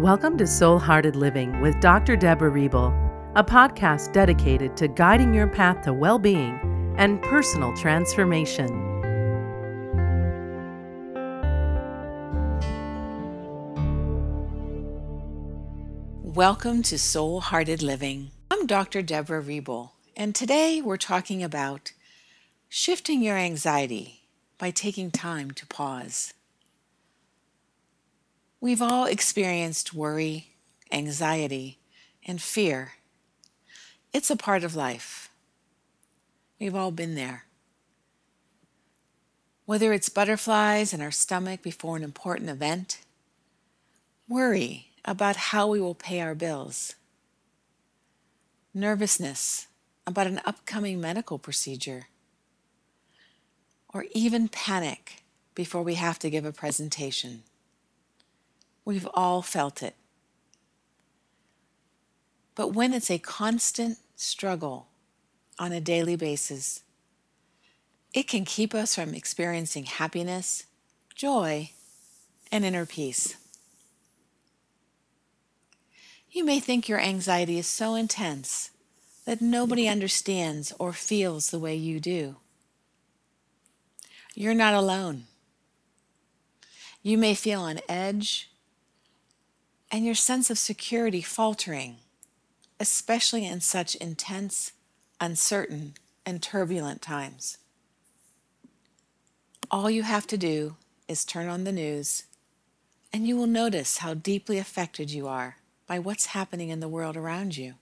Welcome to Soul Hearted Living with Dr. Debra Reble, a podcast dedicated to guiding your path to well being and personal transformation. Welcome to Soul Hearted Living. I'm Dr. Debra Reble, and today we're talking about shifting your anxiety by taking time to pause. We've all experienced worry, anxiety, and fear. It's a part of life. We've all been there. Whether it's butterflies in our stomach before an important event, worry about how we will pay our bills, nervousness about an upcoming medical procedure, or even panic before we have to give a presentation. We've all felt it. But when it's a constant struggle on a daily basis, it can keep us from experiencing happiness, joy, and inner peace. You may think your anxiety is so intense that nobody understands or feels the way you do. You're not alone. You may feel on edge and your sense of security faltering, especially in such intense, uncertain, and turbulent times. All you have to do is turn on the news, and you will notice how deeply affected you are by what's happening in the world around you.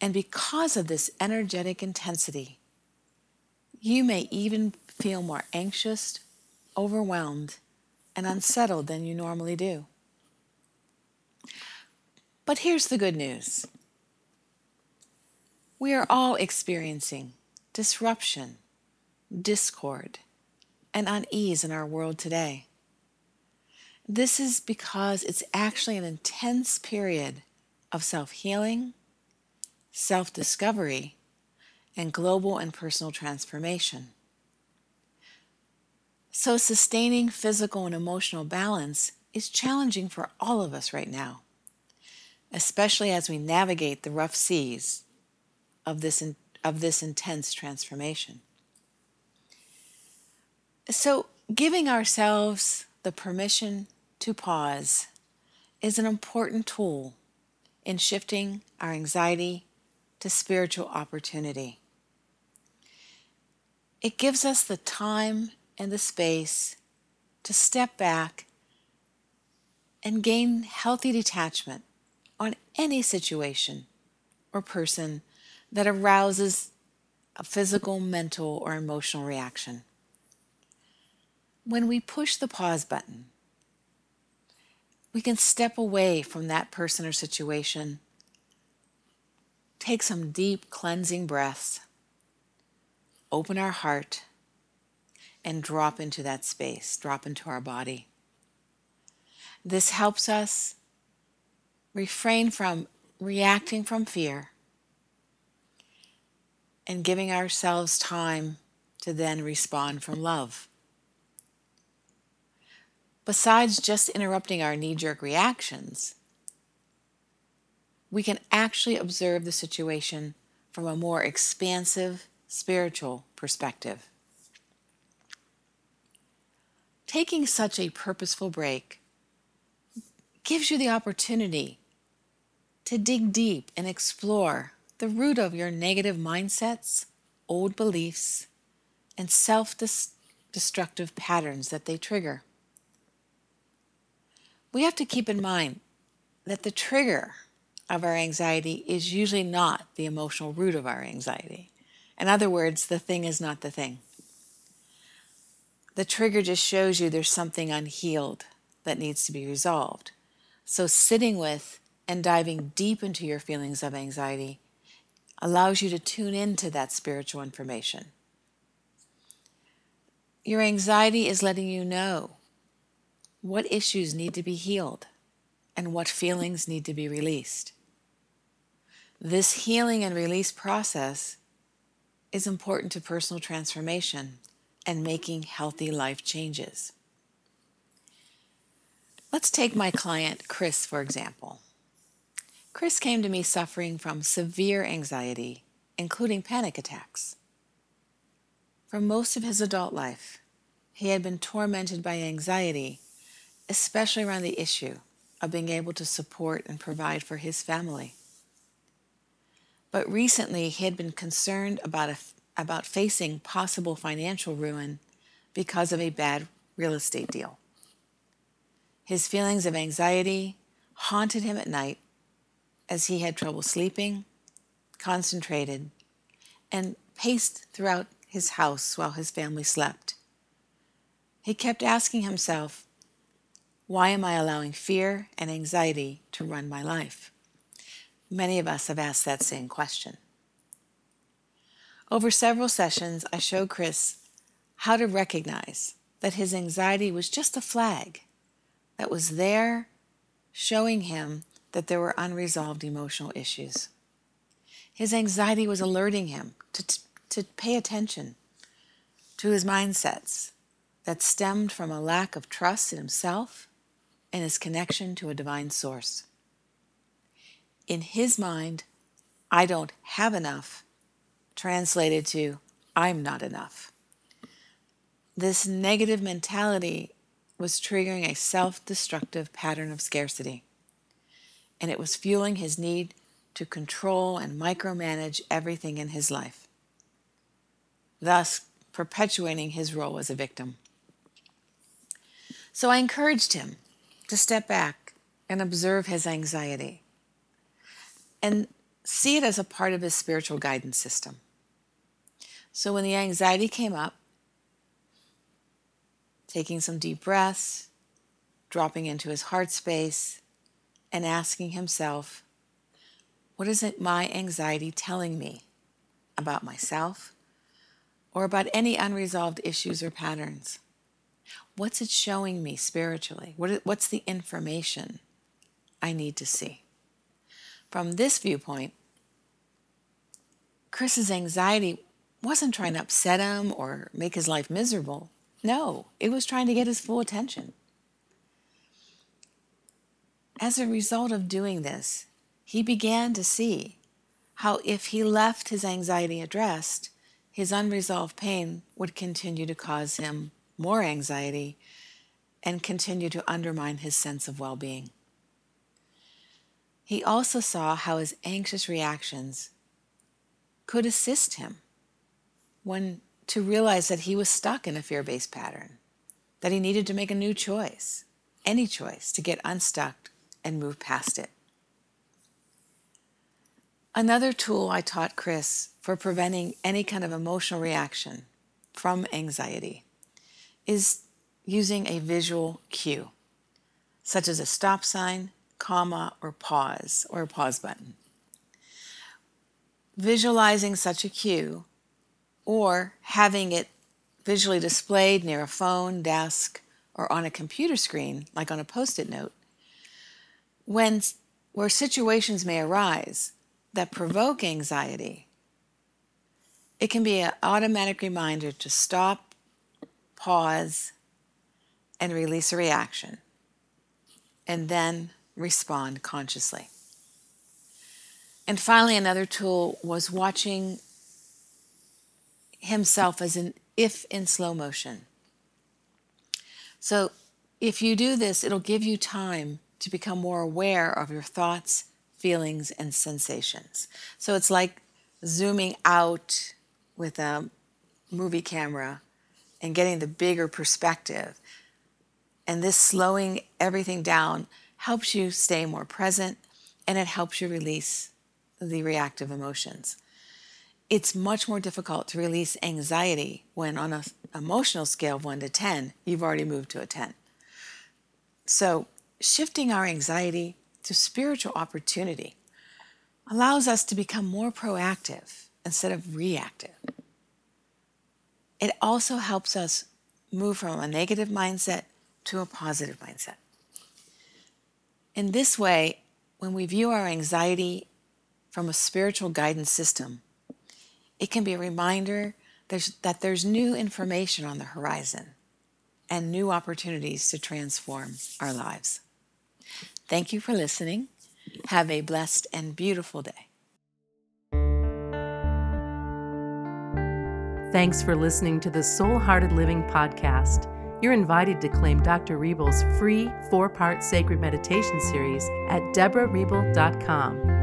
And because of this energetic intensity, you may even feel more anxious, overwhelmed, and unsettled than you normally do. But here's the good news we are all experiencing disruption, discord, and unease in our world today. This is because it's actually an intense period of self healing, self discovery, and global and personal transformation. So, sustaining physical and emotional balance is challenging for all of us right now, especially as we navigate the rough seas of this, in, of this intense transformation. So, giving ourselves the permission to pause is an important tool in shifting our anxiety to spiritual opportunity. It gives us the time and the space to step back and gain healthy detachment on any situation or person that arouses a physical, mental, or emotional reaction. When we push the pause button, we can step away from that person or situation, take some deep cleansing breaths, open our heart, and drop into that space, drop into our body. This helps us refrain from reacting from fear and giving ourselves time to then respond from love. Besides just interrupting our knee jerk reactions, we can actually observe the situation from a more expansive spiritual perspective. Taking such a purposeful break gives you the opportunity to dig deep and explore the root of your negative mindsets, old beliefs, and self destructive patterns that they trigger. We have to keep in mind that the trigger of our anxiety is usually not the emotional root of our anxiety. In other words, the thing is not the thing. The trigger just shows you there's something unhealed that needs to be resolved. So, sitting with and diving deep into your feelings of anxiety allows you to tune into that spiritual information. Your anxiety is letting you know what issues need to be healed and what feelings need to be released. This healing and release process is important to personal transformation and making healthy life changes. Let's take my client, Chris, for example. Chris came to me suffering from severe anxiety, including panic attacks. For most of his adult life, he had been tormented by anxiety, especially around the issue of being able to support and provide for his family. But recently, he had been concerned about, a, about facing possible financial ruin because of a bad real estate deal. His feelings of anxiety haunted him at night as he had trouble sleeping, concentrated, and paced throughout his house while his family slept. He kept asking himself, Why am I allowing fear and anxiety to run my life? Many of us have asked that same question. Over several sessions, I showed Chris how to recognize that his anxiety was just a flag that was there showing him that there were unresolved emotional issues. His anxiety was alerting him to, to pay attention to his mindsets that stemmed from a lack of trust in himself and his connection to a divine source. In his mind, I don't have enough translated to I'm not enough. This negative mentality was triggering a self destructive pattern of scarcity, and it was fueling his need to control and micromanage everything in his life, thus perpetuating his role as a victim. So I encouraged him to step back and observe his anxiety and see it as a part of his spiritual guidance system. So when the anxiety came up, taking some deep breaths, dropping into his heart space, and asking himself, What is it my anxiety telling me about myself or about any unresolved issues or patterns? What's it showing me spiritually? what's the information I need to see? From this viewpoint, Chris's anxiety wasn't trying to upset him or make his life miserable. No, it was trying to get his full attention. As a result of doing this, he began to see how if he left his anxiety addressed, his unresolved pain would continue to cause him more anxiety and continue to undermine his sense of well being. He also saw how his anxious reactions could assist him when to realize that he was stuck in a fear based pattern, that he needed to make a new choice, any choice, to get unstuck and move past it. Another tool I taught Chris for preventing any kind of emotional reaction from anxiety is using a visual cue, such as a stop sign, comma, or pause, or a pause button. Visualizing such a cue or having it visually displayed near a phone, desk, or on a computer screen, like on a post it note, when, where situations may arise that provoke anxiety, it can be an automatic reminder to stop, pause, and release a reaction, and then respond consciously. And finally, another tool was watching himself as an if in slow motion. So if you do this, it'll give you time to become more aware of your thoughts, feelings, and sensations. So it's like zooming out with a movie camera and getting the bigger perspective. And this slowing everything down helps you stay more present and it helps you release the reactive emotions it's much more difficult to release anxiety when on an emotional scale of 1 to 10 you've already moved to a 10 so shifting our anxiety to spiritual opportunity allows us to become more proactive instead of reactive. It also helps us move from a negative mindset to a positive mindset. In this way when we view our anxiety from a spiritual guidance system it can be a reminder there's, that there's new information on the horizon and new opportunities to transform our lives. Thank you for listening. Have a blessed and beautiful day. Thanks for listening to the Soul Hearted Living podcast. You're invited to claim Dr. Reble's free four part sacred meditation series at debrareble.com